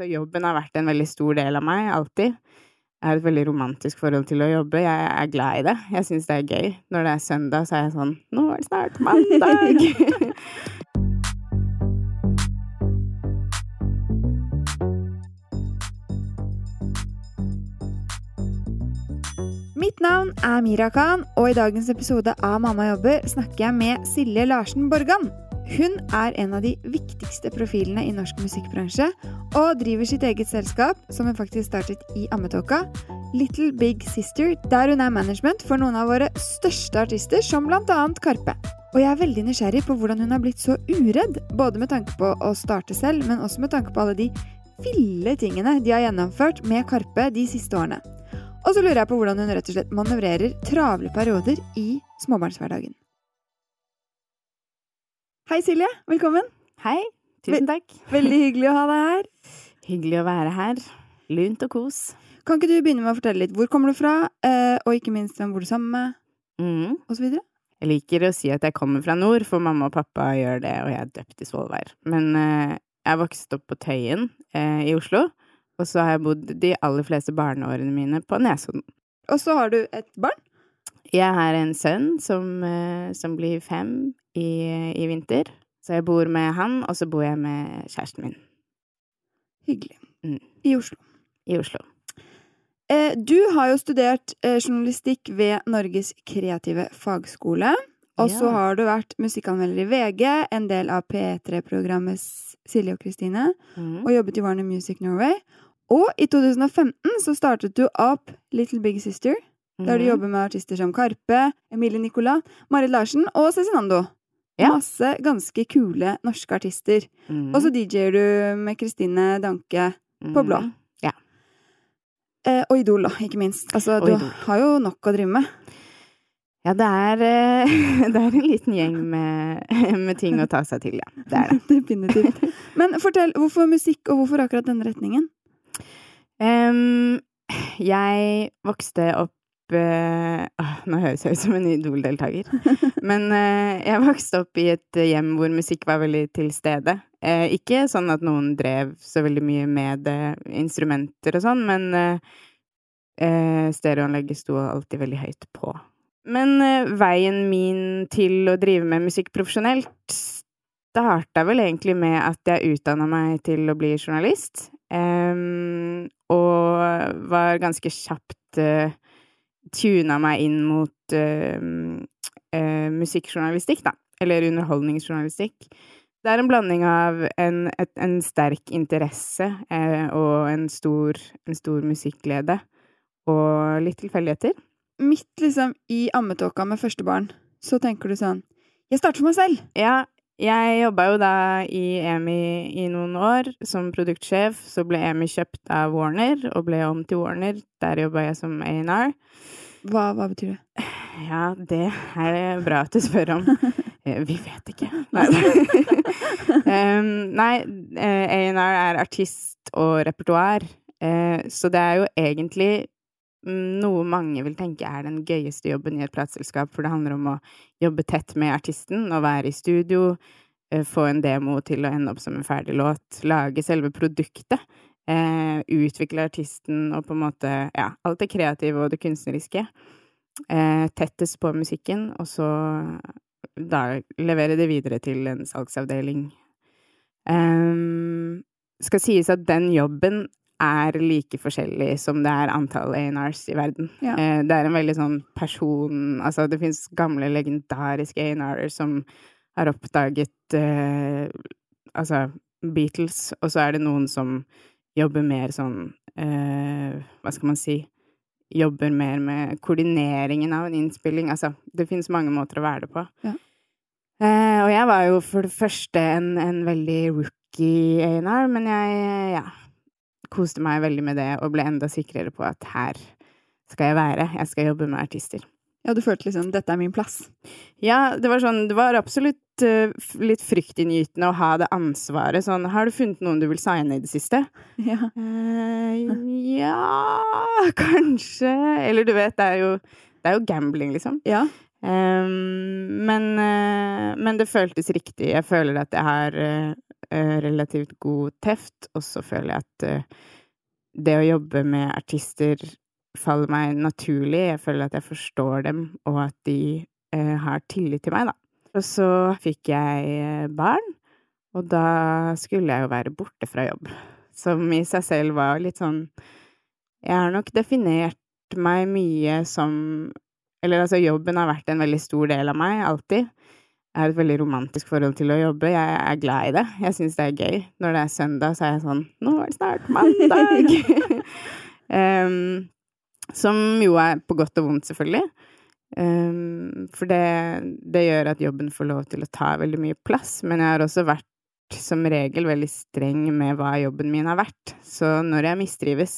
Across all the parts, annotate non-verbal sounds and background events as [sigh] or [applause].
Så jobben har vært en veldig stor del av meg, alltid. Jeg har et veldig romantisk forhold til å jobbe. Jeg er glad i det. Jeg syns det er gøy. Når det er søndag, så er jeg sånn Nå er det snart mandag! [laughs] Mitt navn er Mira Khan, og i dagens episode av Mamma jobber snakker jeg med Silje Larsen Borgan. Hun er en av de viktigste profilene i norsk musikkbransje, og driver sitt eget selskap, som hun faktisk startet i ammetåka, Little Big Sister, der hun er management for noen av våre største artister, som annet Karpe. Og jeg er veldig nysgjerrig på hvordan hun har blitt så uredd, både med tanke på å starte selv, men også med tanke på alle de ville tingene de har gjennomført med Karpe de siste årene. Og så lurer jeg på hvordan hun rett og slett manøvrerer travle perioder i småbarnshverdagen. Hei, Silje. Velkommen. Hei. Tusen takk. [laughs] Veldig hyggelig å ha deg her. Hyggelig å være her. Lunt og kos. Kan ikke du begynne med å fortelle litt hvor kommer du fra, eh, og ikke minst hvem bor du sammen med, Mm. osv.? Jeg liker å si at jeg kommer fra nord, for mamma og pappa gjør det, og jeg er døpt i Svolvær. Men eh, jeg vokste opp på Tøyen eh, i Oslo, og så har jeg bodd de aller fleste barneårene mine på Nesodden. Og så har du et barn. Jeg har en sønn som, eh, som blir fem i, i vinter, så jeg bor med han, og så bor jeg med kjæresten min Hyggelig. Mm. I Oslo. i Oslo. Eh, du har jo studert eh, journalistikk ved Norges kreative fagskole. Og så Ja. har du vært musikkanmelder i VG, en del av P3-programmet Silje og Kristine, Mm. og jobbet i Warner Music Norway. Og i 2015 så startet du opp Little Big Sister, der du Mhm. jobber med artister som Karpe, Emilie Nicolas, Marit Larsen og Cezinando. Ja. Masse ganske kule norske artister. Mm. Og så DJ-er du med Kristine Danke, på blå. Mm. Ja. eh, og Idol, da, ikke minst. Altså, Og du Idol. har jo nok å drive med. Ja, det er, eh, [laughs] det er en liten gjeng med, med ting å ta seg til, ja. Det er det. [laughs] Definitivt. Men fortell, hvorfor musikk, og hvorfor akkurat denne retningen? Um, jeg vokste opp eh, Nå høres jeg ut som en Idol-deltaker. [laughs] Men eh, jeg vokste opp i et hjem hvor musikk var veldig til stede. Eh, ikke sånn at noen drev så veldig mye med eh, instrumenter og sånn, men eh, stereoanlegget sto alltid veldig høyt på. Men eh, veien min til å drive med musikk profesjonelt starta vel egentlig med at jeg utdanna meg til å bli journalist. Um, og var ganske kjapt uh, tuna meg inn mot uh, uh, musikkjournalistikk, da. Eller underholdningsjournalistikk. Det er en blanding av en, et, en sterk interesse uh, og en stor, en stor musikklede. Og litt tilfeldigheter. Midt liksom i ammetåka med første barn, så tenker du sånn Jeg starter for meg selv! Ja, jeg jobba jo da i EMI i noen år som produktsjef. Så ble EMI kjøpt av Warner, og ble om til Warner. Der jobba jeg som A&R. Hva, hva betyr det? Ja, det er det bra at du spør om. [laughs] Vi vet ikke. Nei, um, [laughs] nei eh, A&R er artist og repertoar. Eh, så det er jo egentlig noe mange vil tenke er den gøyeste jobben i et plateselskap, for det handler om å jobbe tett med artisten og være i studio, eh, få en demo til å ende opp som en ferdig låt, lage selve produktet, eh, utvikle artisten og på en måte, ja, alt det kreative og det kunstneriske. Eh, tettest på musikken, og så da levere det videre til en salgsavdeling. Um, skal sies at den jobben er like forskjellig som det er antall A&Rs i verden. Ja. Eh, det er en veldig sånn person Altså, det fins gamle, legendariske A&R-er som har oppdaget eh, Altså Beatles, og så er det noen som jobber mer sånn eh, Hva skal man si Jobber mer med koordineringen av en innspilling. Altså, det fins mange måter å være det på. Ja. Eh, og jeg var jo for det første en, en veldig rookie A&R, men jeg ja, koste meg veldig med det og ble enda sikrere på at her skal jeg være. Jeg skal jobbe med artister. Ja, du følte liksom 'dette er min plass'? Ja, det var sånn Det var absolutt uh, litt fryktinngytende å ha det ansvaret. Sånn Har du funnet noen du vil signe i det siste? [laughs] Ja. Uh, ja [laughs] Kanskje. Eller du vet, det er jo Det er jo gambling, liksom. ja. Um, men, uh, men det føltes riktig. Jeg føler at jeg har relativt god teft, og så føler jeg at eh, det å jobbe med artister faller meg naturlig. Jeg føler at jeg forstår dem, og at de eh, har tillit til meg, da. Og så fikk jeg eh, barn, og da skulle jeg jo være borte fra jobb. Som i seg selv var litt sånn Jeg har nok definert meg mye som Eller altså, jobben har vært en veldig stor del av meg, alltid. Jeg har et veldig romantisk forhold til å jobbe. Jeg er glad i det. Jeg syns det er gøy. Når det er søndag, så er jeg sånn Nå er det snart mandag! [laughs] um, som jo er på godt og vondt, selvfølgelig. Um, for det, det, gjør at jobben får lov til å ta veldig mye plass. Men jeg har også vært som regel veldig streng med hva jobben min har vært. Så når jeg mistrives,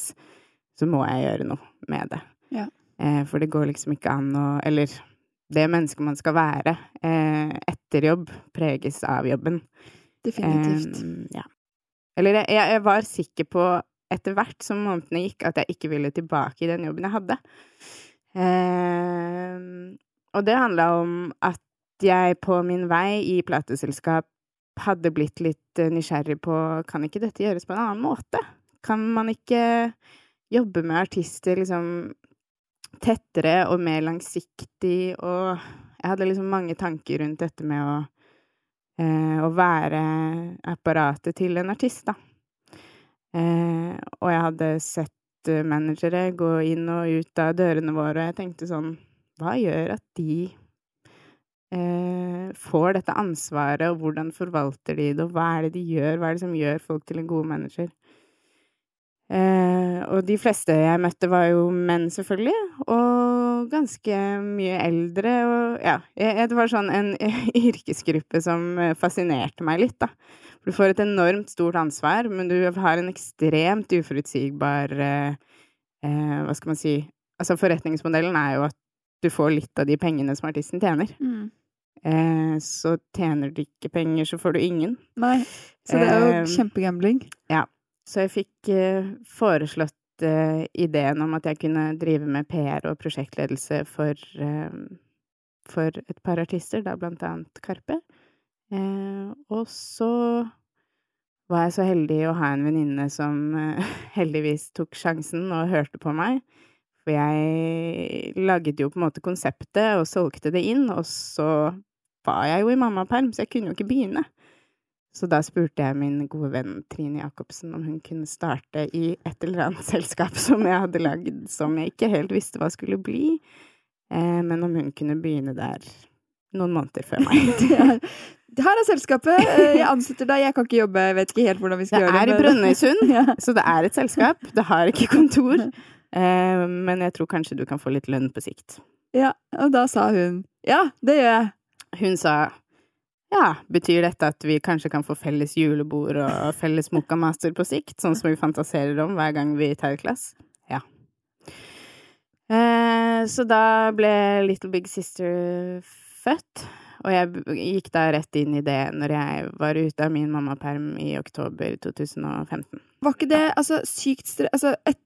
så må jeg gjøre noe med det. Ja. Uh, for det går liksom ikke an å Eller det mennesket man skal være uh, etter jobb, preges av jobben. Definitivt. Um, ja. Eller jeg, jeg var sikker på etter hvert som månedene gikk, at jeg ikke ville tilbake i den jobben jeg hadde. Eh, og det handla om at jeg på min vei i plateselskap hadde blitt litt eh, nysgjerrig på kan ikke dette gjøres på en annen måte? Kan man ikke jobbe med artister liksom tettere og mer langsiktig, og jeg hadde liksom mange tanker rundt dette med å, eh, å være apparatet til en artist, da. Eh, og jeg hadde sett eh, managere gå inn og ut av dørene våre, og jeg tenkte sånn Hva gjør at de eh, får dette ansvaret, og hvordan forvalter de det, og hva er det de gjør, hva er det som gjør folk til en god manager? Eh, og de fleste jeg møtte, var jo menn, selvfølgelig, og ganske mye eldre, og ja, det var sånn en [laughs] yrkesgruppe som eh, fascinerte meg litt, da. Du får et enormt stort ansvar, men du har en ekstremt uforutsigbar eh, eh, Hva skal man si Altså, forretningsmodellen er jo at du får litt av de pengene som artisten tjener. Mm. Eh, så tjener du ikke penger, så får du ingen. Nei. Så det er jo Eh, kjempegambling. Ja. Så jeg fikk eh, foreslått eh, ideen om at jeg kunne drive med PR og prosjektledelse for, eh, for et par artister, da blant annet Karpe. Og så var jeg så heldig å ha en venninne som [laughs] heldigvis tok sjansen og hørte på meg. For jeg laget jo på en måte konseptet og solgte det inn, og så var jeg jo i mammaperm, så jeg kunne jo ikke begynne. Så da spurte jeg min gode venn Trine Jacobsen om hun kunne starte i et eller annet [laughs] selskap som jeg hadde lagd, som jeg ikke helt visste hva skulle bli, eh, men om hun kunne begynne der noen måneder før meg. [laughs] Det er- Her er selskapet. eh, Jeg ansetter deg. Jeg kan ikke jobbe. Jeg vet ikke helt hvordan vi Det skal gjøre er i det. men- Brønnøysund, [laughs] Ja. så det er et selskap. Det har ikke kontor. Eh, men jeg tror kanskje du kan få litt lønn på sikt. ja, og da sa hun ja, det gjør jeg. Hun sa ja, betyr dette at vi kanskje kan få felles julebord og [laughs] felles mokkamaster på sikt, sånn som vi fantaserer om hver gang vi tar et glass? Ja. Eh, så da ble Little Big Sister født, og jeg gikk da rett inn i det når jeg var ute av min mammaperm i oktober 2015. Var ikke det altså, sykt stress altså, et,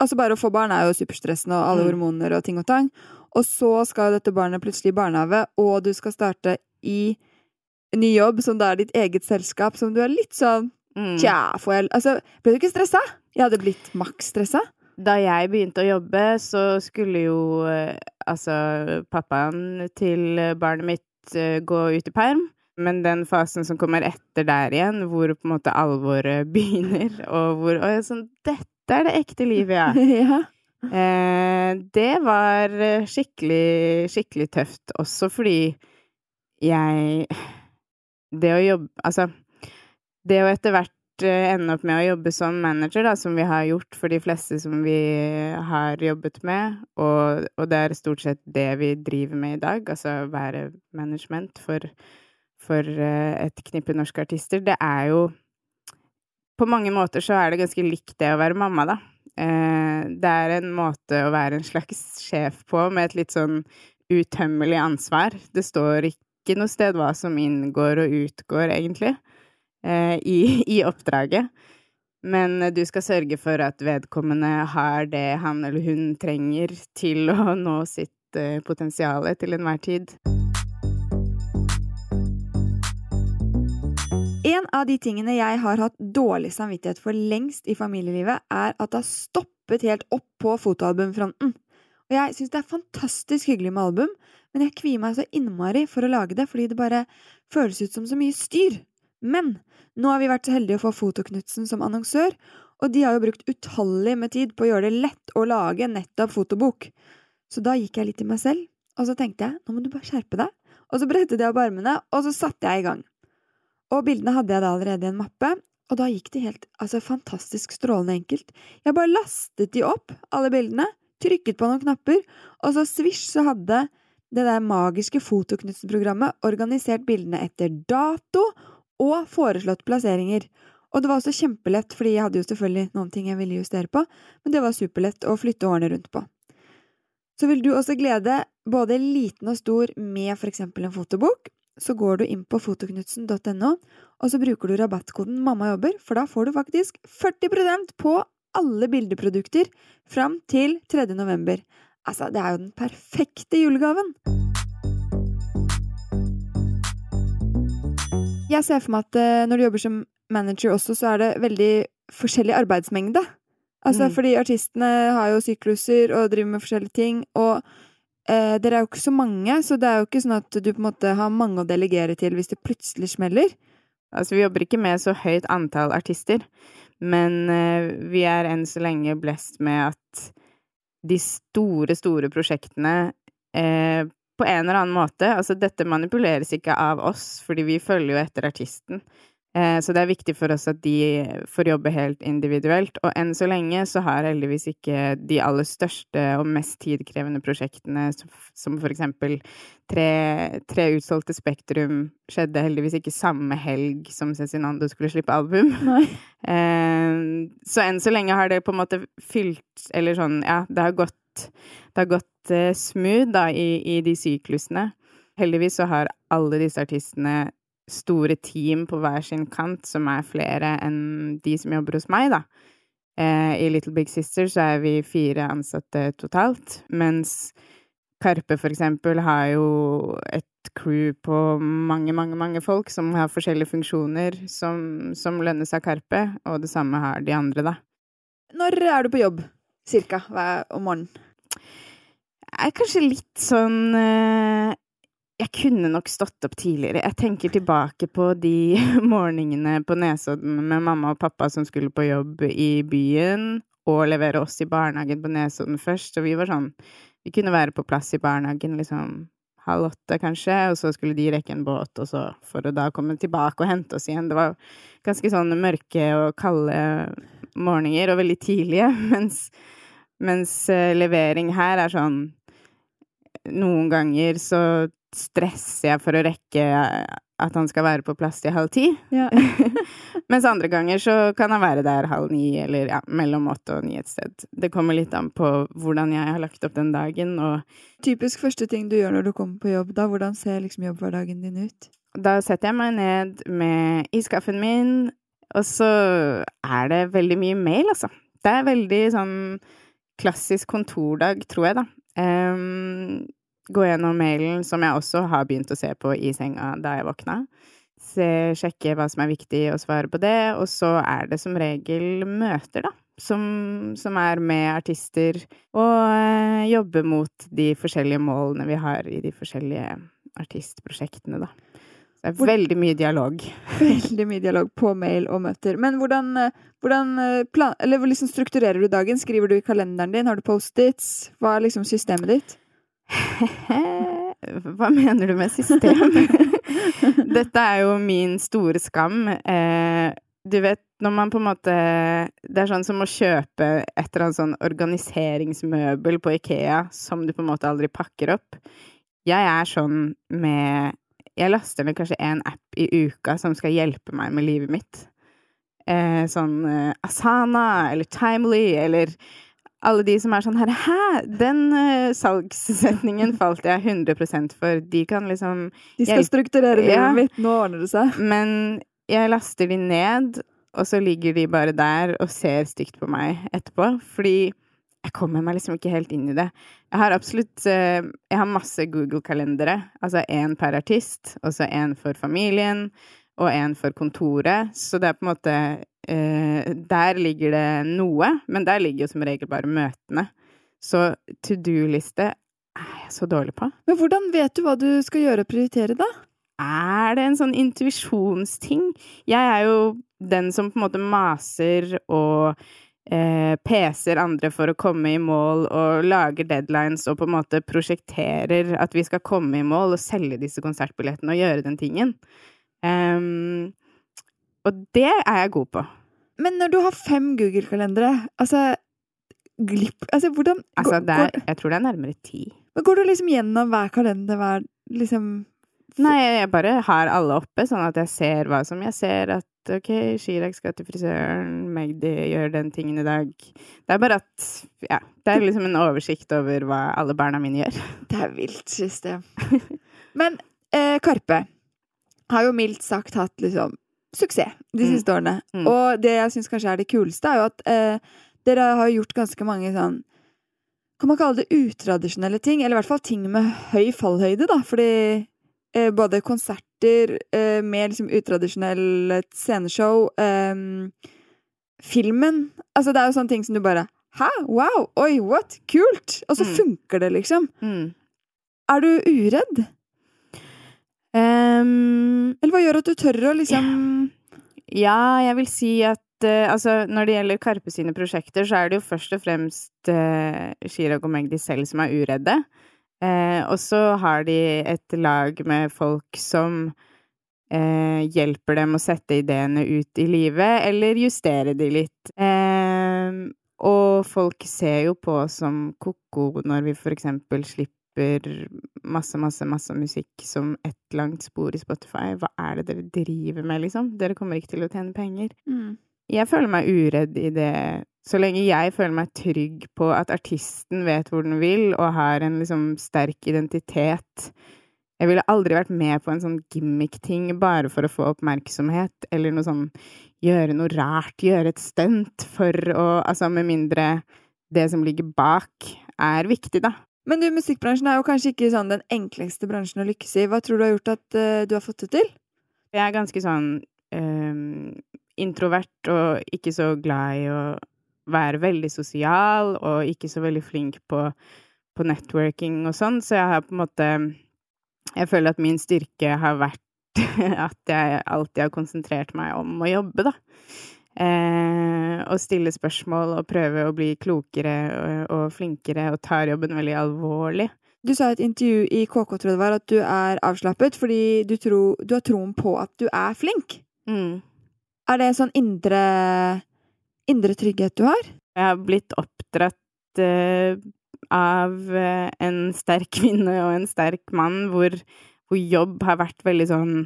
altså, bare å få barn er jo superstressende, og alle Mm. hormoner og ting og tang. Og så skal dette barnet plutselig i barnehage, og du skal starte i ny jobb som da er ditt eget selskap, som du er litt sånn Mm. Tja, får jeg Altså, ble du ikke stressa? Jeg hadde blitt maks stressa. Da jeg begynte å jobbe, så skulle jo eh, altså pappaen til barnet mitt eh, gå ut i perm. Men den fasen som kommer etter der igjen, hvor på en måte alvoret [laughs] begynner, og hvor Å ja, sånn Dette er det ekte livet, ja. [laughs] ja. Eh, det var skikkelig, skikkelig tøft, også fordi jeg Det å jobbe Altså, det å etter hvert eh, ende opp med å jobbe som manager, da, som vi har gjort for de fleste som vi har jobbet med, og, og det er stort sett det vi driver med i dag, altså være management for, for eh, et knippe norske artister, det er jo På mange måter så er det ganske likt det å være mamma, da. Eh, det er en måte å være en slags sjef på, med et litt sånn utømmelig ansvar. Det står ikke noe sted hva som inngår og utgår, egentlig, eh, i, [laughs] i oppdraget. Men du skal sørge for at vedkommende har det han eller hun trenger til å [laughs] nå sitt eh, potensial til enhver tid. En av de tingene jeg har hatt dårlig samvittighet for lengst i familielivet, er at det har stoppet helt opp på fotoalbumfronten. Og jeg syns det er fantastisk hyggelig med album, men jeg kvier meg så innmari for å lage det fordi det bare føles ut som så mye styr. Men nå har vi vært så heldige å få Fotoknutsen som annonsør, og de har jo brukt utallig med tid på å gjøre det lett å lage nettopp fotobok. Så da gikk jeg litt i meg selv, og så tenkte jeg nå må du bare skjerpe deg. Og så brettet jeg opp armene, og så satte jeg i gang. Og bildene hadde jeg da allerede i en mappe, og da gikk det helt altså, fantastisk strålende enkelt. Jeg bare lastet de opp, alle bildene, trykket på noen knapper, og så svisj, så hadde det der magiske Fotoknutsen-programmet organisert bildene etter dato og foreslått plasseringer. Og det var også kjempelett, fordi jeg hadde jo selvfølgelig noen ting jeg ville justere på, men det var superlett å flytte årene rundt på. Så vil du også glede både liten og stor med for eksempel en fotobok, så går du inn på fotoknutsen.no, og så bruker du rabattkoden MAMMAJOBBER, for da får du faktisk 40% på alle bildeprodukter fram til 3. november. Altså, det er jo den perfekte julegaven! Jeg ser for meg at eh, når du jobber som manager også, så er det veldig forskjellig arbeidsmengde. Altså, mm. fordi artistene har jo sykluser og driver med forskjellige ting, og eh, dere er jo ikke så mange, så det er jo ikke sånn at du på en måte har mange å delegere til hvis det plutselig smeller. Altså, vi jobber ikke med så høyt antall artister, men eh, vi er enn så lenge blest med at de store, store prosjektene eh, på en eller annen måte Altså, dette manipuleres ikke av oss, fordi vi følger jo etter artisten. Eh, så det er viktig for oss at de får jobbe helt individuelt. Og enn så lenge så har heldigvis ikke de aller største og mest tidkrevende prosjektene, som for eksempel tre, tre utsolgte Spektrum, skjedde heldigvis ikke samme helg som Cezinando skulle slippe album. [laughs] Eh, så enn så lenge har det på en måte fylt Eller sånn, ja, det har gått, det har gått uh, smooth da i, i de syklusene. Heldigvis så har alle disse artistene store team på hver sin kant, som er flere enn de som jobber hos meg, da. Eh, I Little Big Sister så er vi fire ansatte totalt, mens Karpe for eksempel har jo et crew på mange, mange, mange folk som har forskjellige funksjoner som, som lønnes av Karpe, og det samme har de andre, da. Når er du på jobb, cirka, om morgenen? Jeg er kanskje litt sånn eh, jeg kunne nok stått opp tidligere. Jeg tenker tilbake på de [laughs] morgenene på Nesodden med mamma og pappa som skulle på jobb i byen, og levere oss i barnehagen på Nesodden først, og vi var sånn Vi kunne være på plass i barnehagen liksom halv åtte, kanskje, og så skulle de rekke en båt, og så for å da komme tilbake og hente oss igjen. Det var ganske sånn mørke og kalde morgener, og veldig tidlige, [laughs] mens, mens uh, levering her er sånn Noen ganger så stresser jeg for å rekke at han skal være på plass til halv ti. Ja. [laughs] Mens andre ganger så kan han være der halv ni, eller ja, mellom åtte og ni et sted. Det kommer litt an på hvordan jeg har lagt opp den dagen, og Typisk første ting du gjør når du kommer på jobb, da? Hvordan ser liksom jobbhverdagen din ut? Da setter jeg meg ned med iskaffen min, og så er det veldig mye mail, altså. Det er veldig sånn klassisk kontordag, tror jeg, da. Um, gå gjennom mailen, som jeg også har begynt å se på i senga da jeg våkna. Se, sjekke hva som er viktig, og svare på det. Og så er det som regel møter, da. Som, som er med artister, og øh, jobbe mot de forskjellige målene vi har i de forskjellige artistprosjektene, da. Det er veldig mye dialog. [laughs] Veldig mye dialog på mail og møter. Men hvordan, eh, hvordan eh, plan, eller liksom strukturerer du dagen? Skriver du i kalenderen din? Har du Post-its? Hva er liksom systemet ditt? [laughs] Hva mener du med system? [laughs] Dette er jo min store skam. Eh, du vet, når man på en måte Det er sånn som å kjøpe et eller annet sånn organiseringsmøbel på Ikea som du på en måte aldri pakker opp. Jeg er sånn med Jeg laster ned kanskje én app i uka som skal hjelpe meg med livet mitt. Eh, sånn eh, Asana eller Timely eller alle de som er sånn her Hæ! Den uh, salgssetningen falt jeg 100 for. De kan liksom De skal strukturere livet ja. mitt, nå ordner det seg. Men jeg laster de ned, og så ligger de bare der og ser stygt på meg etterpå. Fordi jeg kommer meg liksom ikke helt inn i det. Jeg har absolutt uh, Jeg har masse Google-kalendere. Altså én per artist, og så én for familien. og en for kontoret. Så det er på en måte eh, Der ligger det noe, men der ligger jo som regel bare møtene. Så to do-liste er jeg så dårlig på. Men hvordan vet du hva du skal gjøre og prioritere, da? Er det en sånn intuisjonsting? Jeg er jo den som på en måte maser og eh, peser andre for å komme i mål og lager deadlines og på en måte prosjekterer at vi skal komme i mål og selge disse konsertbillettene og gjøre den tingen. Um, og det er jeg god på. Men når du har fem Google-kalendere, altså glipp Altså, hvordan Altså, er, jeg tror det er nærmere ti. Men går du liksom gjennom hver kalender hver liksom Nei, jeg bare har alle oppe, sånn at jeg ser hva som Jeg ser at ok, Chirag skal til frisøren, Magdi gjør den tingen i dag. Det er bare at Ja, det er liksom en oversikt over hva alle barna mine gjør. [laughs] Det er vilt system. Men eh, Karpe har jo mildt sagt hatt liksom suksess de mm. siste årene. Mm. Og det jeg syns kanskje er det kuleste, er jo at eh, dere har gjort ganske mange sånn Kan man kalle det utradisjonelle ting? Eller i hvert fall ting med høy fallhøyde, da. Fordi eh, både konserter eh, med liksom utradisjonelt sceneshow, eh, filmen Altså, det er jo sånne ting som du bare Hæ? Wow! Oi, what? Kult! Og så mm. funker det, liksom. Mm. Er du uredd? Um, Eller hva gjør at du tør å liksom Ja, jeg vil si at uh, altså, når det gjelder Karpe sine prosjekter, så er det jo først og fremst uh, Chirag og Magdi selv som er uredde. Uh, og så har de et lag med folk som uh, hjelper dem å sette ideene ut i livet, eller justere de litt. og folk ser jo på oss som ko-ko når vi for eksempel slipper masse, masse, masse musikk som ett langt spor i Spotify. Hva er det dere driver med, liksom? Dere kommer ikke til å tjene penger. Mm. Jeg føler meg uredd i det så lenge jeg føler meg trygg på at artisten vet hvor den vil, og har en liksom sterk identitet. Jeg ville aldri vært med på en sånn gimmick-ting bare for å få oppmerksomhet, eller noe sånn gjøre noe rart, gjøre et stunt for å Altså med mindre det som ligger bak, er viktig, da. Men du, musikkbransjen er jo kanskje ikke sånn den enkleste bransjen å lykkes i. Hva tror du har gjort at uh, du har fått det til? Jeg er ganske sånn um, introvert og ikke så glad i å være veldig sosial, og ikke så veldig flink på, på networking og sånn, så jeg har på en måte Jeg føler at min styrke har vært [laughs] at jeg alltid har konsentrert meg om å jobbe, da. Eh, og stille spørsmål og prøve å bli klokere og, og, flinkere og tar jobben veldig alvorlig. Du sa i et intervju i KK, tror det var, at du er avslappet fordi du, tro, du har troen på at du er flink. Mm. Er det en sånn indre, indre trygghet du har? Jeg har blitt oppdratt eh, av en sterk [laughs] kvinne og en sterk mann, hvor, hvor jobb har vært veldig sånn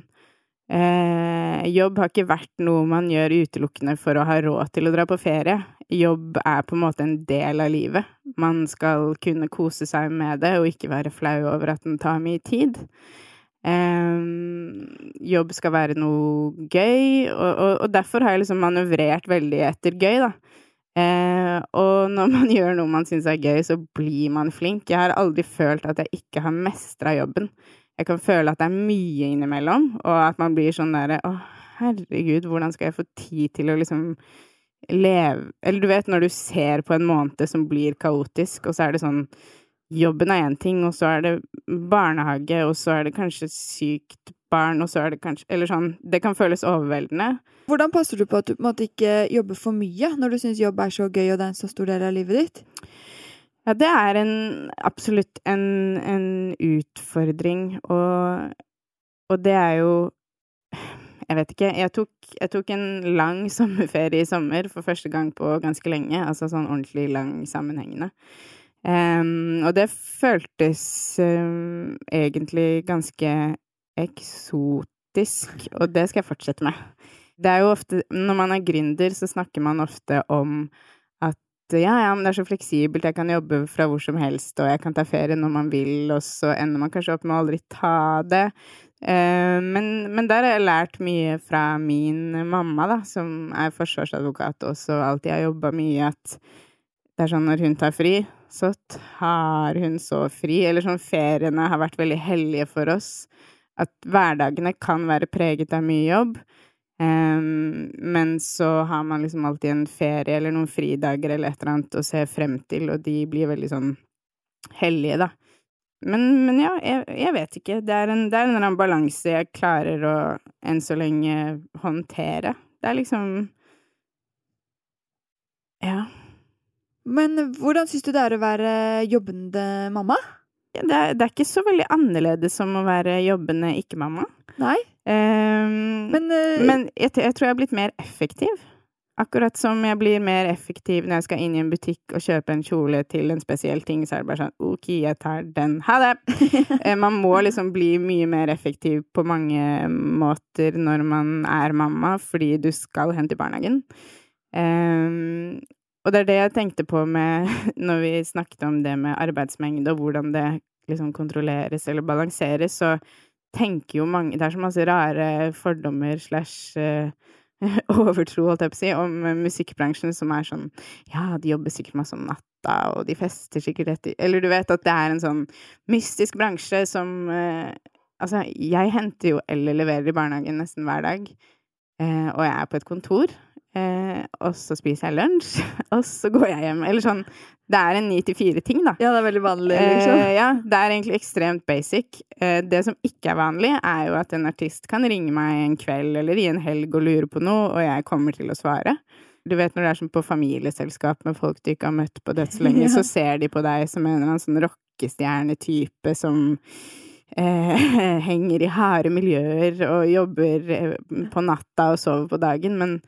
Eh, jobb har ikke vært noe man gjør utelukkende for å ha råd til å dra på ferie. Jobb er på en måte en del av livet. Man skal kunne kose seg med det og ikke være flau over at den tar mye tid. Eh, jobb skal være noe gøy, og, og, og, derfor har jeg liksom manøvrert veldig etter gøy, da. Eh, og når man [laughs] gjør noe man syns er gøy, så blir man flink. Jeg har aldri følt at jeg ikke har mestra jobben jeg kan føle at det er mye innimellom, og at man blir sånn derre Å, herregud, hvordan skal jeg få tid til å liksom leve Eller du vet, når du ser på en måned som blir kaotisk, og så er det sånn Jobben er én ting, og så er det barnehage, og så er det kanskje sykt barn, og så er det kanskje Eller sånn Det kan føles overveldende. Hvordan passer du på at du på en måte ikke jobber for mye, når du syns jobb er så gøy, og det er en så stor del av livet ditt? Ja, det er en, absolutt en, en utfordring, og, og, det er jo Jeg vet ikke. Jeg tok, jeg tok, en lang [laughs] sommerferie i sommer for første gang på ganske lenge. Altså sånn ordentlig lang sammenhengende. Um, og det føltes um, egentlig ganske eksotisk, og det skal jeg fortsette med. Det er jo ofte Når man er gründer, så snakker man ofte om ja, ja, men det er så fleksibelt, jeg kan jobbe fra hvor som helst, og jeg kan ta ferie når man vil, og så ender man kanskje opp med å aldri ta det. Uh, men, men, der har jeg lært mye fra min mamma, da, som er forsvarsadvokat og også alltid har jobba mye, at det er sånn når hun tar fri, så tar hun så fri. Eller sånn feriene har vært veldig hellige for oss. at hverdagene kan være preget av mye jobb. Um, men så har man liksom alltid en ferie eller noen fridager eller et eller annet å se frem til, og de blir veldig sånn hellige, da. Men, men ja, jeg, jeg, vet ikke. Det er en, er eller annen balanse jeg klarer å enn så lenge håndtere. Det er liksom Ja. Men hvordan syns du det er å være jobbende mamma? Det, det, er, ikke så veldig annerledes som å være jobbende ikke-mamma. Nei. Um, men, uh, men jeg, jeg, tror jeg har blitt mer effektiv. Akkurat som jeg blir mer effektiv når jeg skal inn i en butikk og kjøpe en kjole til en spesiell ting, så er det bare sånn OK, jeg tar den. Ha det! [laughs] Eh, man må liksom bli mye mer effektiv på mange måter når man er mamma, fordi du skal hente i barnehagen. Um, og det er det jeg tenkte på med [laughs] når vi snakket om det med arbeidsmengde, og hvordan det liksom kontrolleres eller balanseres, så tenker jo mange Det er så masse rare fordommer slash uh, [laughs] overtro, holdt jeg på å si, om musikkbransjen som er sånn Ja, de jobber sikkert masse om natta, og de fester sikkert etter Eller du vet at det er en sånn mystisk bransje som eh, Altså, jeg henter jo eller leverer i barnehagen nesten hver dag, eh, og jeg er på et kontor. Eh, og så spiser jeg lunsj, [laughs] og så går jeg hjem. Eller sånn Det er en ni til fire-ting, da. Ja, det er veldig vanlig, liksom. Eh, ja, det er egentlig ekstremt basic. Eh, det som ikke er vanlig, er jo at en artist kan ringe meg en kveld eller i en helg og lure på noe, og jeg kommer til å svare. Du vet når det er som på familieselskap med folk du ikke har møtt på dødslenge, [laughs] ja. så ser de på deg som en eller annen sånn rockestjernetype som eh, [laughs] henger i harde miljøer og jobber eh, på natta og sover på dagen, men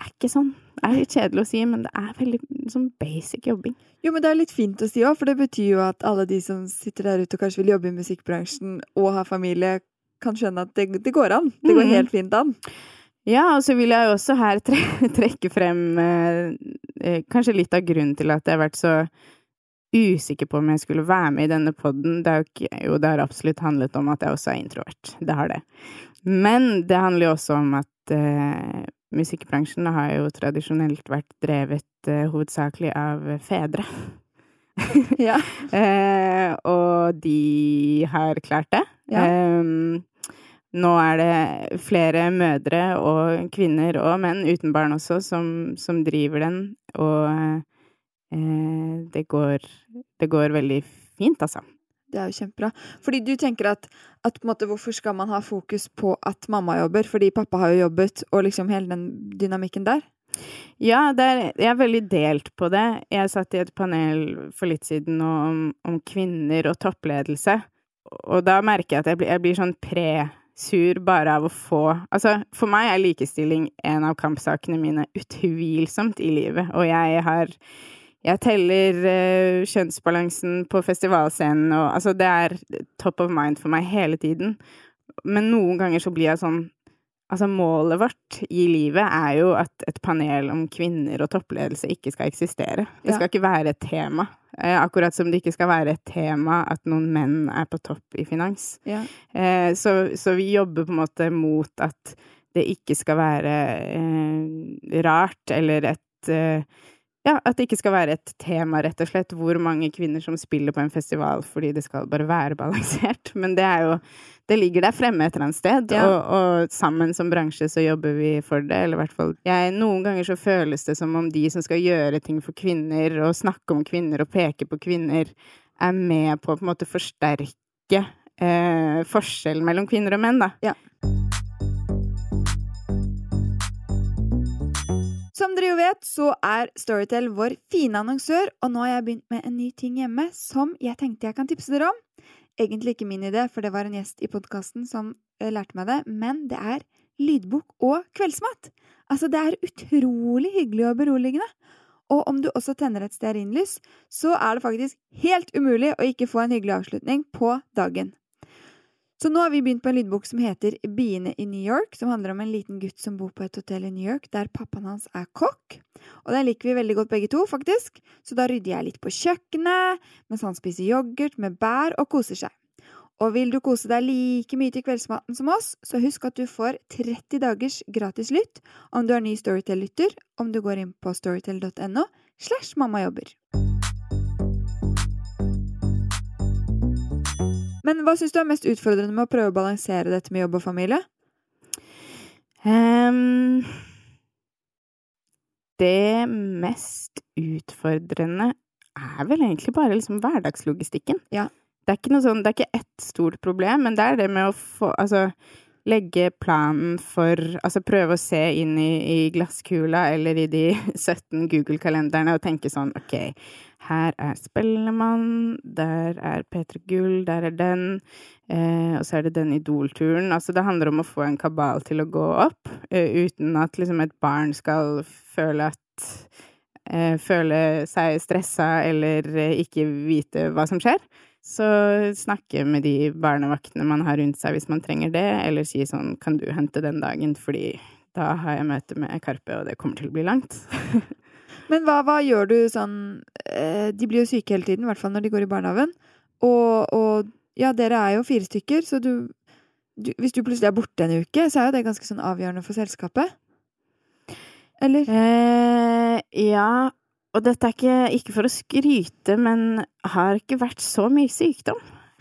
er ikke sånn. Det er litt kjedelig å si, men det er veldig sånn basic jobbing. Jo, men det er litt fint å si òg, for det betyr jo at alle de som sitter der ute og kanskje vil jobbe i musikkbransjen og ha familie, kan skjønne at det, det går an. Det går mm. helt fint an. Ja, og så vil jeg jo også her tre [laughs] trekke frem eh, eh, kanskje litt av grunnen til at jeg har vært så usikker på om jeg skulle være med i denne poden. Det, jo, det har absolutt handlet om at jeg også er introvert. Det har det. Men det handler jo også om at eh, musikkbransjen har jo tradisjonelt vært drevet uh, hovedsakelig av fedre. [laughs] ja. uh, og de har klart det. Ja. Um, nå er det flere mødre og kvinner og menn uten barn også som, som driver den, og eh, det går, det går veldig fint, altså. Det er jo kjempebra. Fordi du tenker at, at måte, hvorfor skal man ha fokus på at mamma jobber, fordi pappa har jo jobbet, og liksom hele den dynamikken der? Ja, er, jeg er veldig delt på det. Jeg satt i et panel for litt siden om, om kvinner og toppledelse, og da merker jeg at jeg blir, jeg blir sånn pre-sur bare av å få Altså, for meg er likestilling en av kampsakene mine utvilsomt i livet, og jeg har jeg teller uh, kjønnsbalansen på festivalscenen, og altså, det er top of mind for meg hele tiden. Men noen ganger så blir jeg sånn Altså, målet vårt i livet er jo at et panel om kvinner og toppledelse ikke skal eksistere. Det skal ja. ikke være et tema. Eh, akkurat som det ikke skal være et tema at noen menn er på topp i finans. Ja. Eh, så, så, vi jobber på en måte mot at det ikke skal være eh, rart eller et eh, ja, at det ikke skal være et tema, rett og slett, hvor mange kvinner som spiller på en festival fordi det skal bare være balansert. [laughs] Men det er jo Det ligger der fremme et eller annet sted, ja. og, og, sammen som bransje så jobber vi for det, eller i hvert fall jeg, Noen ganger så føles det som om de som skal gjøre ting for kvinner, og snakke om kvinner og peke på kvinner, er med på å på en måte forsterke eh, forskjellen mellom kvinner og menn, da. Ja. Som dere jo vet, så er Storytel vår fine annonsør, og nå har jeg begynt med en ny ting hjemme som jeg tenkte jeg kan tipse dere om. Egentlig ikke min idé, for det var en gjest i podkasten som eh, lærte meg det, men det er lydbok og kveldsmat. Altså, det er utrolig hyggelig og beroligende. Og om du også tenner et stearinlys, så er det faktisk helt umulig å ikke få en hyggelig avslutning på dagen. Så nå har vi begynt på en lydbok som heter Biene i New York, som handler om en liten gutt som bor på et hotell i New York, der pappaen hans er kokk. Og den liker vi veldig godt begge to, faktisk, så da rydder jeg litt på kjøkkenet mens han spiser yoghurt med bær og koser seg. Og vil du kose deg like mye til kveldsmaten som oss, så husk at du får 30 dagers gratis lytt om du er ny Storytel-lytter, om du går inn på storytel.no slash mammajobber. Men hva syns du er mest utfordrende med å prøve å balansere dette med jobb og familie? Um, det mest utfordrende er vel egentlig bare liksom hverdagslogistikken. Ja. Det er ikke noe sånn, det er ikke ett stort problem, men det er det med å få Altså legge planen for Altså prøve å se inn i, i glasskula eller i de [laughs] 17 Google-kalenderne og tenke sånn OK, her er Spellemann, der er P3 Gull, der er den, eh, og så er det den Idol-turen. Altså det handler om å få en kabal til å gå opp, eh, uten at liksom et barn skal føle at eh, Føle seg stressa eller eh, ikke vite hva som skjer. Så snakke med de barnevaktene man har rundt seg hvis man trenger det, eller si sånn kan du hente den dagen, fordi da har jeg møte med Karpe, og det kommer til å bli langt. [laughs] Men hva, hva gjør du sånn eh, De blir jo syke hele tiden, i hvert fall når de går i barnehagen. Og, og ja, dere er jo fire stykker, så du, du Hvis du plutselig er borte en uke, så er jo det ganske sånn avgjørende for selskapet. Eller? Eh, ja, og dette er ikke, ikke for å skryte, men har ikke vært så mye sykdom.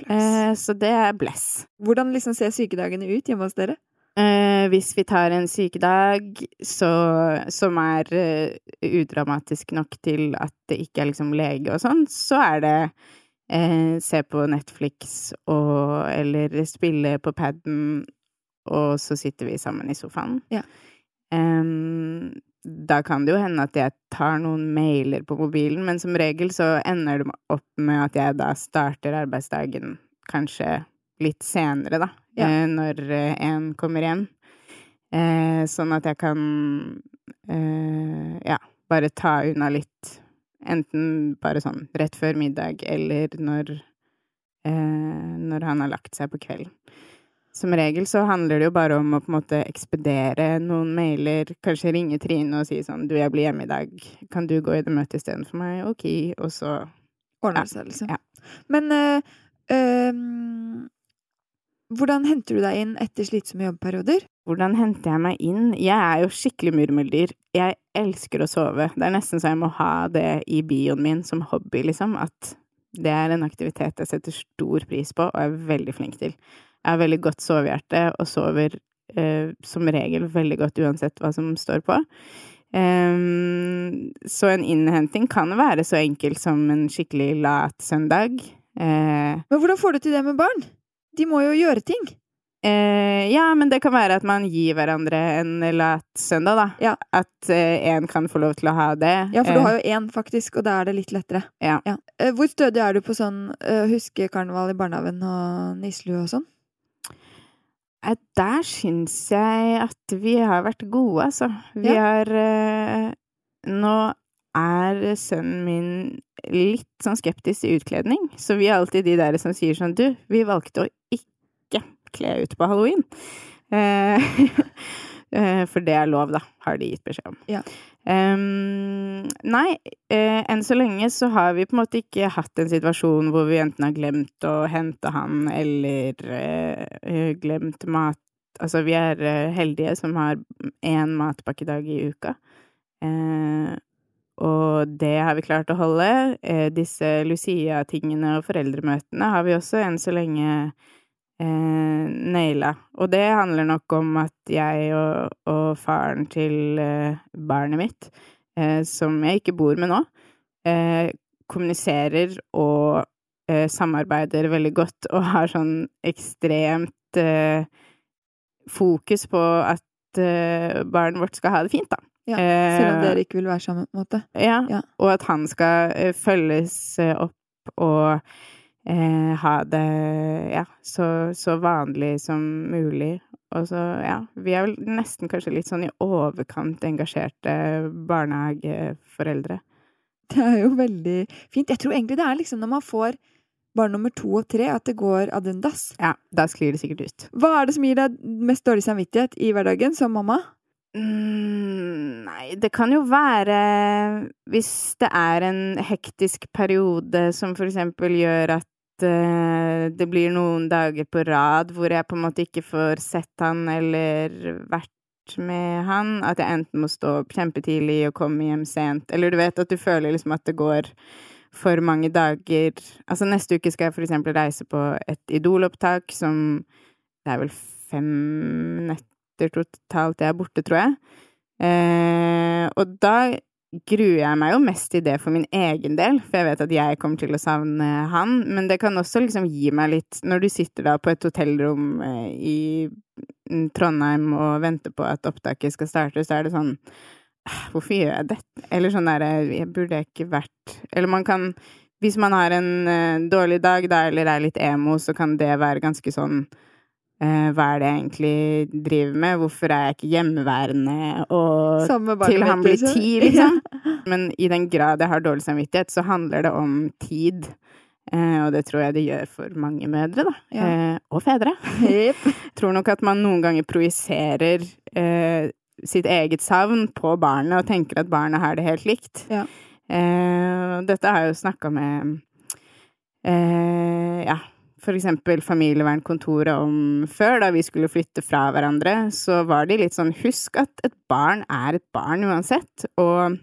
Eh, så det er bless. Hvordan liksom ser sykedagene ut hjemme hos dere? Eh, hvis vi tar en sykedag så, som er eh, udramatisk nok til at det ikke er liksom lege og sånn, så er det eh, se på Netflix og eller spille på paden, og så sitter vi sammen i sofaen. Ja. Da kan det jo hende at jeg tar noen mailer på mobilen, men som regel så ender det opp med at jeg da starter arbeidsdagen kanskje litt senere, da, Ja. eh, når eh, en kommer hjem. Eh, sånn at jeg kan ja, bare ta unna litt. Enten bare sånn rett før middag, eller når når han har lagt seg på kvelden. Som regel så handler det jo bare om å på en måte ekspedere noen mailer, kanskje ringe Trine og si sånn du, jeg blir hjemme i dag, kan du gå i det møtet istedenfor meg? Ok, og så Ordner det seg, liksom. ja. Men øh, ehm, hvordan henter du deg inn etter slitsomme jobbperioder? Hvordan henter jeg meg inn? Jeg er jo skikkelig murmeldyr. Jeg elsker å sove. Det er nesten så jeg må ha det i bioen min som hobby, liksom. At det er en aktivitet jeg setter stor pris på og er veldig flink til. Jeg har veldig godt sovehjerte og sover eh, som regel veldig godt uansett hva som står på. Um, så en innhenting kan være så enkelt som en skikkelig lat søndag. Eh, Men hvordan får du til det med barn? De må jo gjøre ting. Eh, ja, men det kan være at man gir hverandre en lat søndag, da. Ja. At én kan få lov til å ha det. Ja, for du Eh, har jo én, faktisk, og da er det litt lettere. Ja. Eh, Hvor stødig er du på sånn uh, huskekarneval i barnehagen og nisselue og sånn? eh, Der syns jeg at vi har vært gode, altså. Vi Ja. har eh, Nå er sønnen min litt sånn skeptisk til utkledning, så vi er alltid de der som sier sånn Du, vi valgte å ikke kle ut på halloween. Eh, [laughs] eh, for det er lov, da, har de gitt beskjed om. Ja. Um, nei, uh, enn så lenge så har vi på en måte ikke hatt en situasjon hvor vi enten har glemt å hente han, eller eh, glemt mat Altså, vi er heldige som har én matpakkedag i uka. Eh, og det har vi klart å holde. Eh, disse Lucia-tingene og foreldremøtene har vi også enn så lenge eh, naila. Og det handler nok om at jeg og, og faren til eh, barnet mitt, eh, som jeg ikke bor med nå, eh, kommuniserer og samarbeider veldig godt og har sånn ekstremt fokus på at barnet vårt skal ha det fint, da. Ja, Eh, Selv om dere ikke vil være sammen, på en måte. ja, Ja. og at han skal eh, følges eh, opp og eh, ha det ja, så, så vanlig som mulig. Og så, ja, vi er vel nesten kanskje litt sånn i overkant engasjerte barnehageforeldre. Det er jo veldig fint. Jeg tror egentlig det er liksom når man får barn nummer to og tre, at det går ad undas. Ja, da sklir det sikkert ut. Hva er det som gir deg mest dårlig samvittighet i hverdagen som mamma? Mm, nei, det kan jo være hvis det er en hektisk periode som for eksempel gjør at eh, det blir noen dager på rad hvor jeg på en måte ikke får sett han eller vært med han. At jeg enten må stå opp kjempetidlig og komme hjem sent. Eller du vet at du føler liksom at det går for mange dager Altså neste uke skal jeg for eksempel reise på et Idol-opptak som Det er vel fem netter totalt jeg er borte, tror jeg. Eh, og da gruer jeg meg jo mest til det for min egen del, for jeg vet at jeg kommer til å savne han. Men det kan også liksom gi meg litt Når du sitter da på et hotellrom eh, i Trondheim og venter på at opptaket skal starte, så er det sånn Hvorfor gjør jeg dette? Eller sånn derre Jeg burde ikke vært Eller man kan Hvis man har en uh, dårlig dag, da, eller er litt emo, så kan det være ganske sånn hva er det jeg egentlig driver med? Hvorfor er jeg ikke hjemmeværende og til han blir ti, [laughs] liksom? Men i den grad jeg har dårlig samvittighet, så handler det om tid. Eh, og det tror jeg det gjør for mange mødre, da. Ja. og fedre. Yep. [laughs] tror nok at man noen ganger projiserer sitt eget savn på barnet og tenker at barnet har det helt likt. Ja. Eh, dette har jeg jo snakka med eh, ja, eksempel familievernkontoret om før, da vi skulle flytte fra hverandre, så var de litt sånn husk at et barn er et barn uansett, og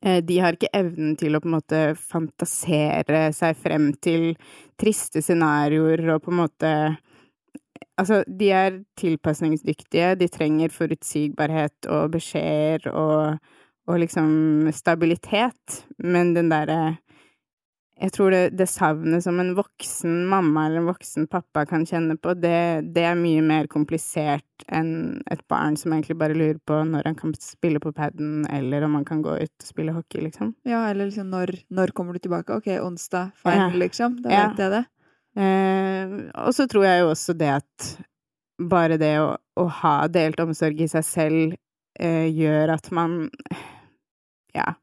eh, de har ikke evnen til å på en måte fantasere seg frem til triste scenarioer og på en måte Altså, de er tilpasningsdyktige, de trenger forutsigbarhet og beskjeder og, og liksom stabilitet, men den derre jeg tror det, det savnet som en voksen mamma eller en voksen pappa kan kjenne på, det, det, er mye mer komplisert enn et barn som egentlig bare lurer på når han kan spille på paden, eller om han kan gå ut og spille hockey, liksom. Ja, eller liksom når, når kommer du tilbake? Ok, onsdag, feil, ja. liksom. Da ja. vet jeg det. Eh, og så tror jeg jo også det at bare det å, å ha delt omsorg i seg selv eh, gjør at man ja,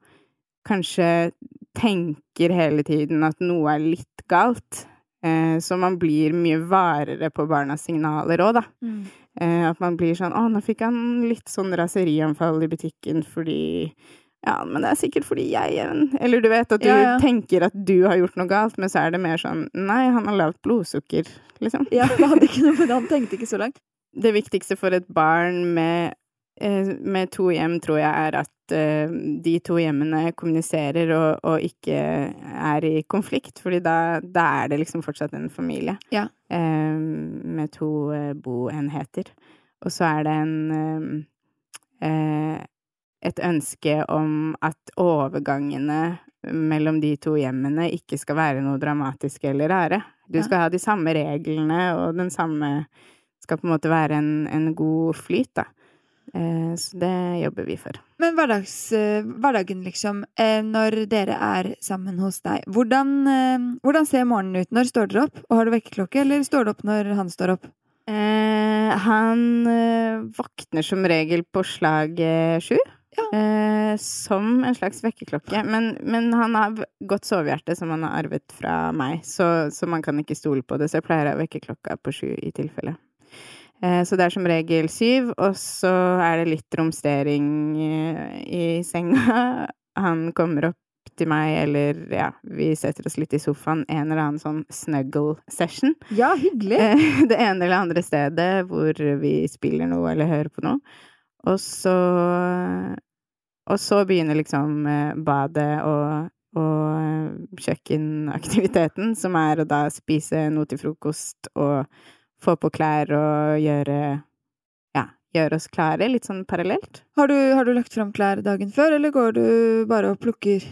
kanskje tenker hele tiden at noe er litt galt. Eh, så man blir mye varere på barnas signaler òg, da. Mm. Eh, at man blir sånn 'Å, nå fikk han litt sånn raserianfall i butikken fordi ja, men det er sikkert fordi jeg er en Eller du vet at du ja, ja. tenker at du har gjort noe galt, men så er det mer sånn Nei, han har lavt blodsukker, liksom. Ja, han, noe, han tenkte ikke så langt. Det viktigste for et barn med, med to hjem, tror jeg, er at uh, de to hjemmene kommuniserer og, og, ikke er i konflikt, fordi da, da, er det liksom fortsatt en familie. Ja. Uh, med to uh, boenheter. Og så er det en et ønske om at overgangene mellom de to hjemmene ikke skal være noe dramatisk eller rare. Du skal ha de samme reglene, og den samme skal på en måte være en, en god flyt, da. Eh, så det jobber vi for. Men hverdags, eh, hverdagen, liksom, eh, når dere er sammen hos deg, hvordan, hvordan ser morgenen ut? Når står dere opp? Og har du vekkerklokke, eller står du opp når han står opp? Eh, han våkner som regel på slag sju. Ja. Eh, som en slags vekkerklokke. Men, men, han har godt sovehjerte som han har arvet fra meg, så, så, man kan ikke stole på det. Så jeg pleier å vekke klokka på sju i tilfelle. Eh, så det er som regel syv, og så er det litt romstering eh, i senga. [laughs] Han kommer opp til meg, eller ja, vi setter oss litt i sofaen. En eller annen sånn snuggle session. Ja, hyggelig! [laughs] Det ene eller andre stedet hvor vi spiller noe eller hører på noe. Og så Og så begynner liksom eh, badet og, og kjøkkenaktiviteten, som er å da spise noe til frokost og få på klær og gjøre Ja, gjøre oss klare, litt sånn parallelt. Har du, har du lagt fram klær dagen før, eller går du bare og plukker?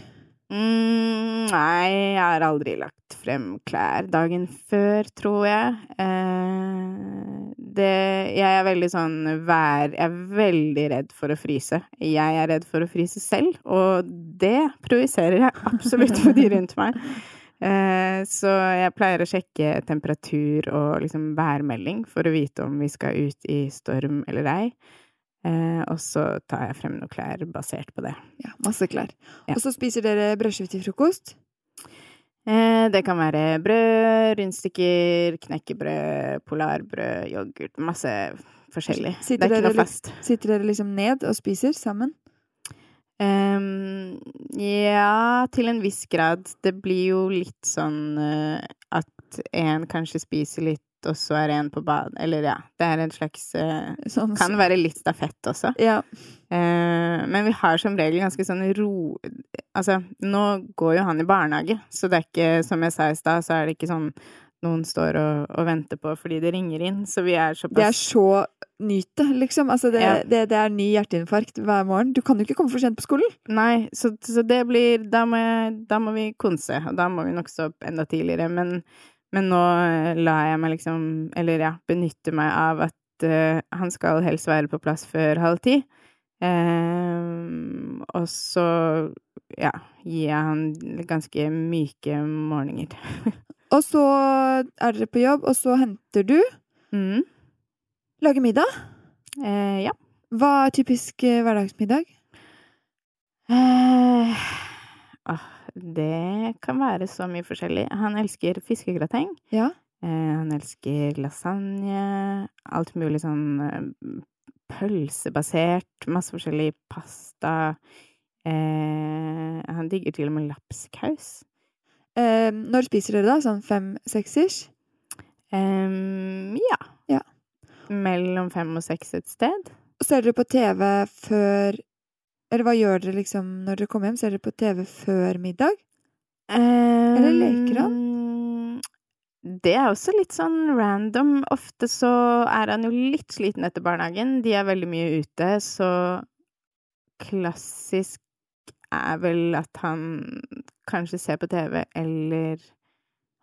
Mm, nei, jeg har aldri lagt frem klær dagen før, tror jeg. Eh, det Jeg er veldig sånn vær Jeg er veldig redd for å fryse. Jeg er redd for å fryse selv, og det projiserer jeg absolutt på de rundt meg. Eh, så jeg pleier å sjekke temperatur og liksom værmelding for å vite om vi skal ut i storm eller ei. Eh, og så tar jeg frem noen klær basert på det. Ja, masse klær. Ja. Og så spiser dere brødskive til frokost? Eh, det kan være brød, rundstykker, knekkebrød, polarbrød, yoghurt. Masse forskjellig. Sitter det er ikke noe fast. Sitter dere liksom ned og spiser sammen? Um, ja, til en viss grad. Det blir jo litt sånn uh, at en kanskje spiser litt og så er det en på bad. Eller ja, det er en slags eh, Sånn, Kan være litt stafett også. Ja. Eh, men vi har som regel ganske sånn ro... Altså, nå går jo han i barnehage, så det er ikke, som jeg sa i stad, så er det ikke sånn noen står og, og venter på fordi det ringer inn. Så vi er såpass Det er så Nyt det, liksom. Altså, det, Ja. det, det er ny hjerteinfarkt hver morgen. Du kan jo ikke komme for sent på skolen. Nei, så, så det blir da må, da må vi konse, og da må vi nok stå opp enda tidligere. Men, men nå eh, lar jeg meg liksom Eller ja, benytte meg av at uh, han skal helst være på plass før halv ti. Eh, og så, ja, gir jeg han ganske myke morgener. [laughs] Og så er dere på jobb, og så henter du. Mm. Lager middag. Eh, ja. Hva er typisk eh, hverdagsmiddag? Eh, ah, det kan være så mye forskjellig. Han elsker fiskegrateng. Ja. Eh, han elsker lasagne, alt mulig sånn eh, pølsebasert, masse forskjellig pasta. Eh, han digger til og med lapskaus. Når spiser dere da? Sånn fem-seks-ish? Em, ja. Ja. Mellom fem og seks et sted. Ser dere på TV før Eller hva gjør dere liksom når dere kommer hjem? Ser dere på TV før middag? Eller leker han? Det er også litt sånn random. Ofte så er han jo litt sliten etter barnehagen. De er veldig mye ute, så klassisk er vel at han kanskje ser på TV eller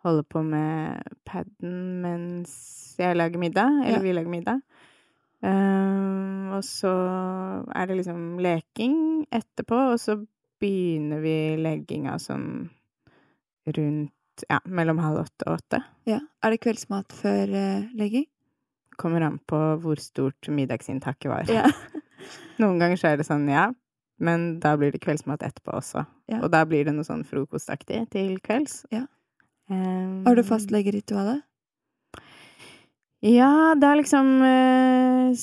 holder på med paden mens jeg lager middag, eller Ja. vi lager middag. Um, og så er det liksom leking etterpå, og så begynner vi legginga sånn rundt ja, mellom halv åtte og åtte. Ja. Er det kveldsmat før uh, legging? Kommer an på hvor stort middagsinntaket var. Ja. [laughs] Noen ganger så er det sånn, ja, men da blir det kveldsmat etterpå også. Ja. Og da blir det noe sånn frokostaktig til kvelds. Ja. Ehm, Har du fastleggeritualet? Ja, det har liksom uh,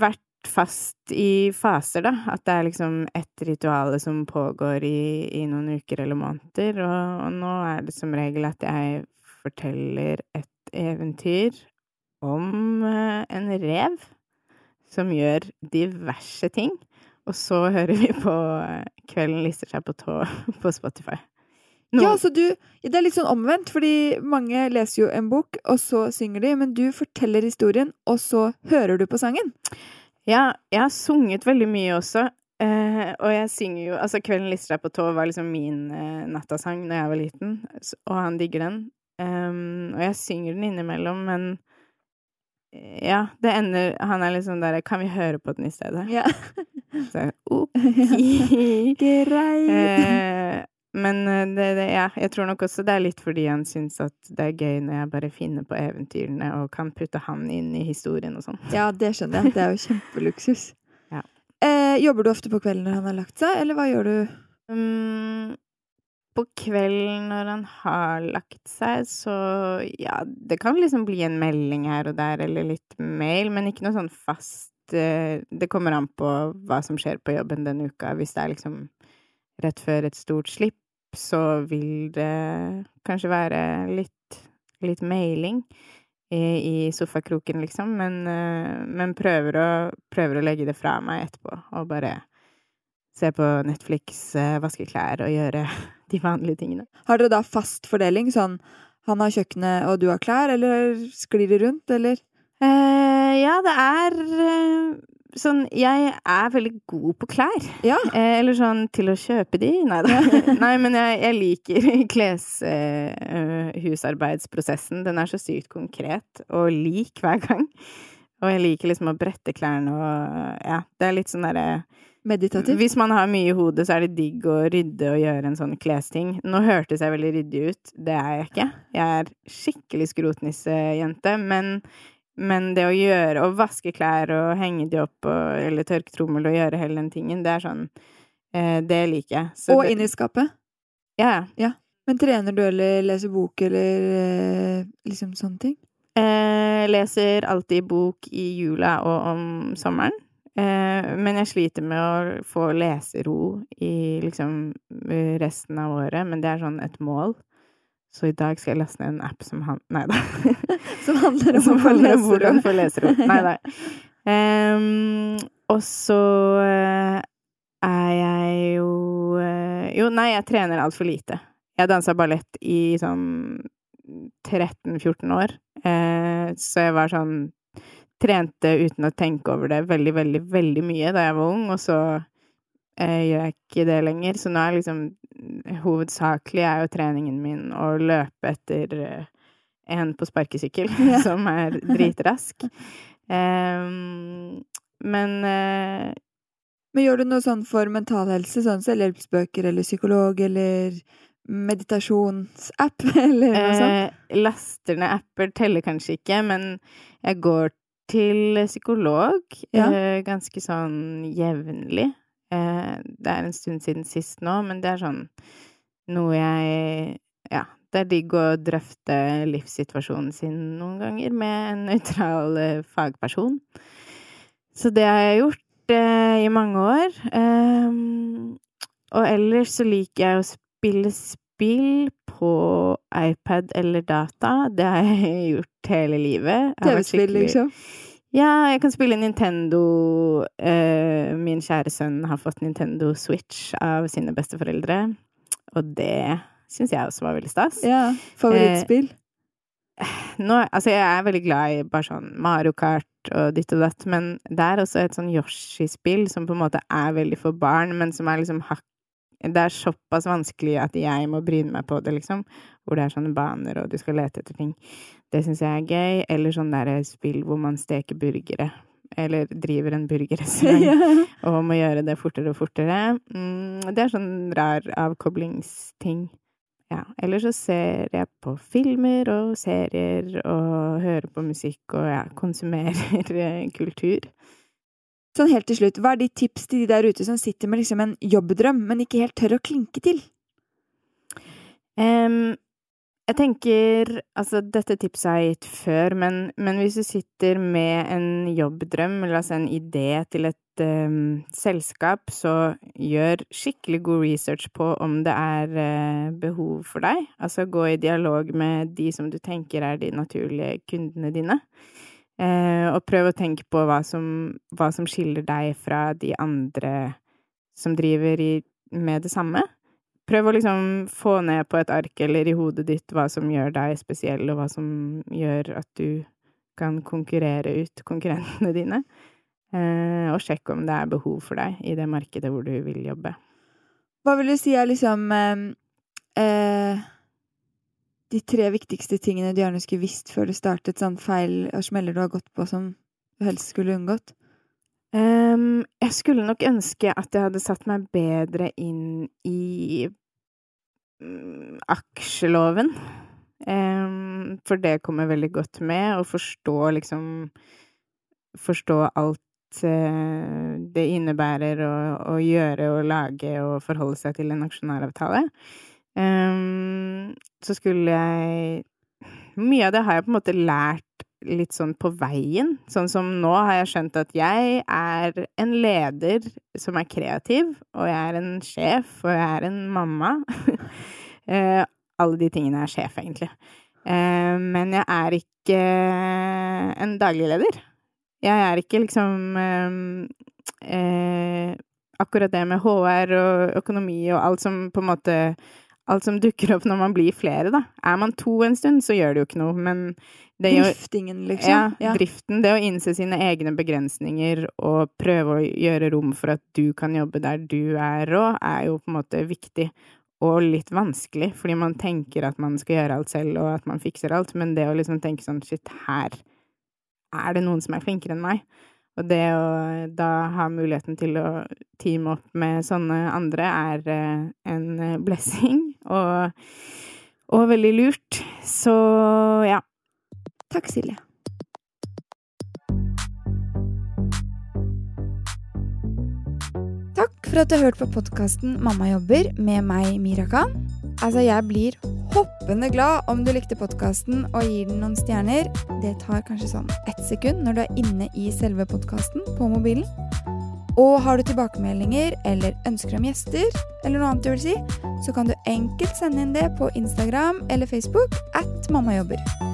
vært fast i faser, da. At det er liksom ett rituale som pågår i, i noen uker eller måneder. Og, og nå er det som regel at jeg forteller et eventyr om uh, en rev som gjør diverse ting. Og så hører vi på uh, Kvelden lister seg på tå [laughs] på Spotify. Ja, så du Det er litt sånn omvendt, fordi mange leser jo en bok, og så synger de, men du forteller historien, og så hører du på sangen. Ja, jeg har sunget veldig mye også. Eh, og jeg synger jo Altså, 'Kvelden lister deg på tå' var liksom min eh, nattasang da jeg var liten, og han digger den. Um, og jeg synger den innimellom, men eh, ja, det ender Han er sånn der 'Kan vi høre på den i stedet?' Ja. Så [laughs] ok. Greit. Eh, men eh, det, det, ja, jeg tror nok også det er litt fordi han syns at det er gøy når jeg bare finner på eventyrene og kan putte han inn i historien og sånn. Ja, det skjønner jeg. Det er jo kjempeluksus. [laughs] Ja. Eh, jobber du ofte på kvelden når han har lagt seg, eller hva gjør du? Um, på kvelden når han har lagt seg, så ja, det kan liksom bli en melding her og der, eller litt mail, men ikke noe sånn fast eh, Det kommer an på hva som skjer på jobben den uka. Hvis det er liksom rett før et stort slipp, så vil det kanskje være litt, litt mailing i, i sofakroken, liksom, men, eh, men prøver, å, prøver å legge det fra meg etterpå, og bare se på Netflix, eh, vaske klær og gjøre [laughs] de vanlige tingene. Har dere da fast fordeling? Sånn han har kjøkkenet og du har klær, eller sklir det rundt, eller? Eh, ja, det er eh, sånn Jeg er veldig god på klær. Ja. Eh, eller sånn til å kjøpe de. Nei da. [laughs] Nei, men jeg, jeg liker [laughs] kleshusarbeidsprosessen. Den er så sykt konkret og lik hver gang. Og jeg liker liksom å brette klærne og Ja, det er litt sånn derre Meditativt? Hvis man har mye i hodet, så er det digg å rydde og gjøre en sånn klesting. Nå hørtes jeg veldig ryddig ut. Det er jeg ikke. Jeg er skikkelig skrotnissejente. Men, men det å gjøre Å vaske klær og henge de opp og, eller tørke trommel og gjøre hele den tingen, det er sånn eh, Det liker jeg. Så Og det- inn i skapet? Ja, ja. Men trener du eller leser bok eller eh, liksom sånne ting? Eh, leser alltid bok i jula og om sommeren. Eh, men jeg sliter med å få lesero i liksom eh, resten av året. Men det er sånn et mål. Så i dag skal jeg laste ned en app som han... Nei da. [laughs] Som handler om som handler om hvordan få leserom. Nei da. Ehm, og så eh, er jeg jo eh, Jo, nei, jeg trener altfor lite. Jeg dansa ballett i sånn 13-14 år, Uh, så jeg var sånn Trente uten å tenke over det veldig, veldig, veldig mye da jeg var ung, og så eh, gjør jeg ikke det lenger. Så nå er liksom Hovedsakelig er jo treningen min å løpe etter eh, en på sparkesykkel [laughs] Ja. [laughs] som er dritrask. Um, men eh, Men gjør du noe sånn for mental helse, sånn selvhjelpsbøker eller psykolog eller meditasjonsapp [laughs] eller noe sånt? eh, laster ned apper teller kanskje ikke, men jeg går til psykolog Ja. eh, ganske sånn jevnlig. Eh, det er en stund siden sist nå, men det er sånn noe jeg Ja, det er digg å drøfte livssituasjonen sin noen ganger med en nøytral eh, fagperson. Så det har jeg gjort eh, i mange år. Um, og ellers så liker jeg å spille spill på iPad eller data. Det har jeg [laughs] gjort hele livet. TV-spill, skikkelig- liksom? Ja, jeg kan spille Nintendo. Uh, min kjære sønn har fått Nintendo Switch av sine besteforeldre. Og det syns jeg også var veldig stas. Ja. Favorittspill? Nå, altså, jeg er veldig glad i bare sånn Mario Kart og ditt og datt, men det er også et sånn Yoshi-spill som på en måte er veldig for barn, men som er liksom hakk Det er såpass vanskelig at jeg må bryne meg på det, liksom. Hvor det er sånne baner, og du skal lete etter ting. Det syns jeg er gøy. Eller sånn derre spill hvor man steker burgere. Eller driver en burgerrestaurant [laughs] ja. og må gjøre det fortere og fortere. Mm, det er sånn rar avkoblingsting. Ja. Eller så ser jeg på filmer og serier og hører på musikk og ja, konsumerer [laughs] eh, kultur. Sånn helt til slutt, hva er ditt tips til de der ute som sitter med liksom en jobbdrøm, men ikke helt tør å klinke til? Em, jeg tenker Altså, dette tipset har jeg gitt før, men, men hvis du sitter med en jobbdrøm, eller altså en idé til et um, selskap, så gjør skikkelig god research på om det er uh, behov for deg. Altså gå i dialog med de som du tenker er de naturlige kundene dine. Uh, og prøv å tenke på hva som, hva som skiller deg fra de andre som driver i, med det samme. Prøv å liksom få ned på et ark eller i hodet ditt hva som gjør deg spesiell, og hva som gjør at du kan konkurrere ut konkurrentene dine. Eh, og sjekk om det er behov for deg i det markedet hvor du vil jobbe. Hva vil du si er liksom eh, eh, de tre viktigste tingene du gjerne skulle visst før du startet, sånn feil og smeller du har gått på som du helst skulle unngått? Ehm, jeg skulle nok ønske at jeg hadde satt meg bedre inn i um, aksjeloven. Um, for det kommer veldig godt med, å forstå liksom Forstå alt uh, det innebærer å, å gjøre og lage og forholde seg til en aksjonæravtale. Ehm, så skulle jeg Mye av det har jeg på en måte lært litt sånn på veien. Sånn som nå har jeg skjønt at jeg er en leder som er kreativ, og jeg er en sjef, og jeg er en mamma. [laughs] Eh, alle de tingene er sjef, egentlig. Eh, men jeg er ikke en daglig leder. Jeg er ikke liksom eh, eh, Akkurat det med HR og økonomi og alt som på en måte Alt som dukker opp når man blir flere, da. Er man to en stund, så gjør det jo ikke noe, men det Driftingen, liksom? ja, driften. Det å innse sine egne begrensninger og prøve å gjøre rom for at du kan jobbe der du er rå, er jo på en måte viktig. Og litt vanskelig, fordi man tenker at man skal gjøre alt selv, og at man fikser alt, men det å liksom tenke sånn shit, her er det noen som er flinkere enn meg. Og det å da ha muligheten til å teame opp med sånne andre er eh, en eh, blessing, og, og veldig lurt. Så ja. Takk, Silje. Takk for at du har hørt på podkasten Mamma jobber med meg, Mira Khan. Altså, jeg blir hoppende glad om du likte podkasten og gir den noen stjerner. Det tar kanskje sånn ett sekund når du er inne i selve podkasten på mobilen. Og har du tilbakemeldinger eller ønsker om gjester, eller noe annet du vil si, så kan du enkelt sende inn det på Instagram eller Facebook at mammajobber.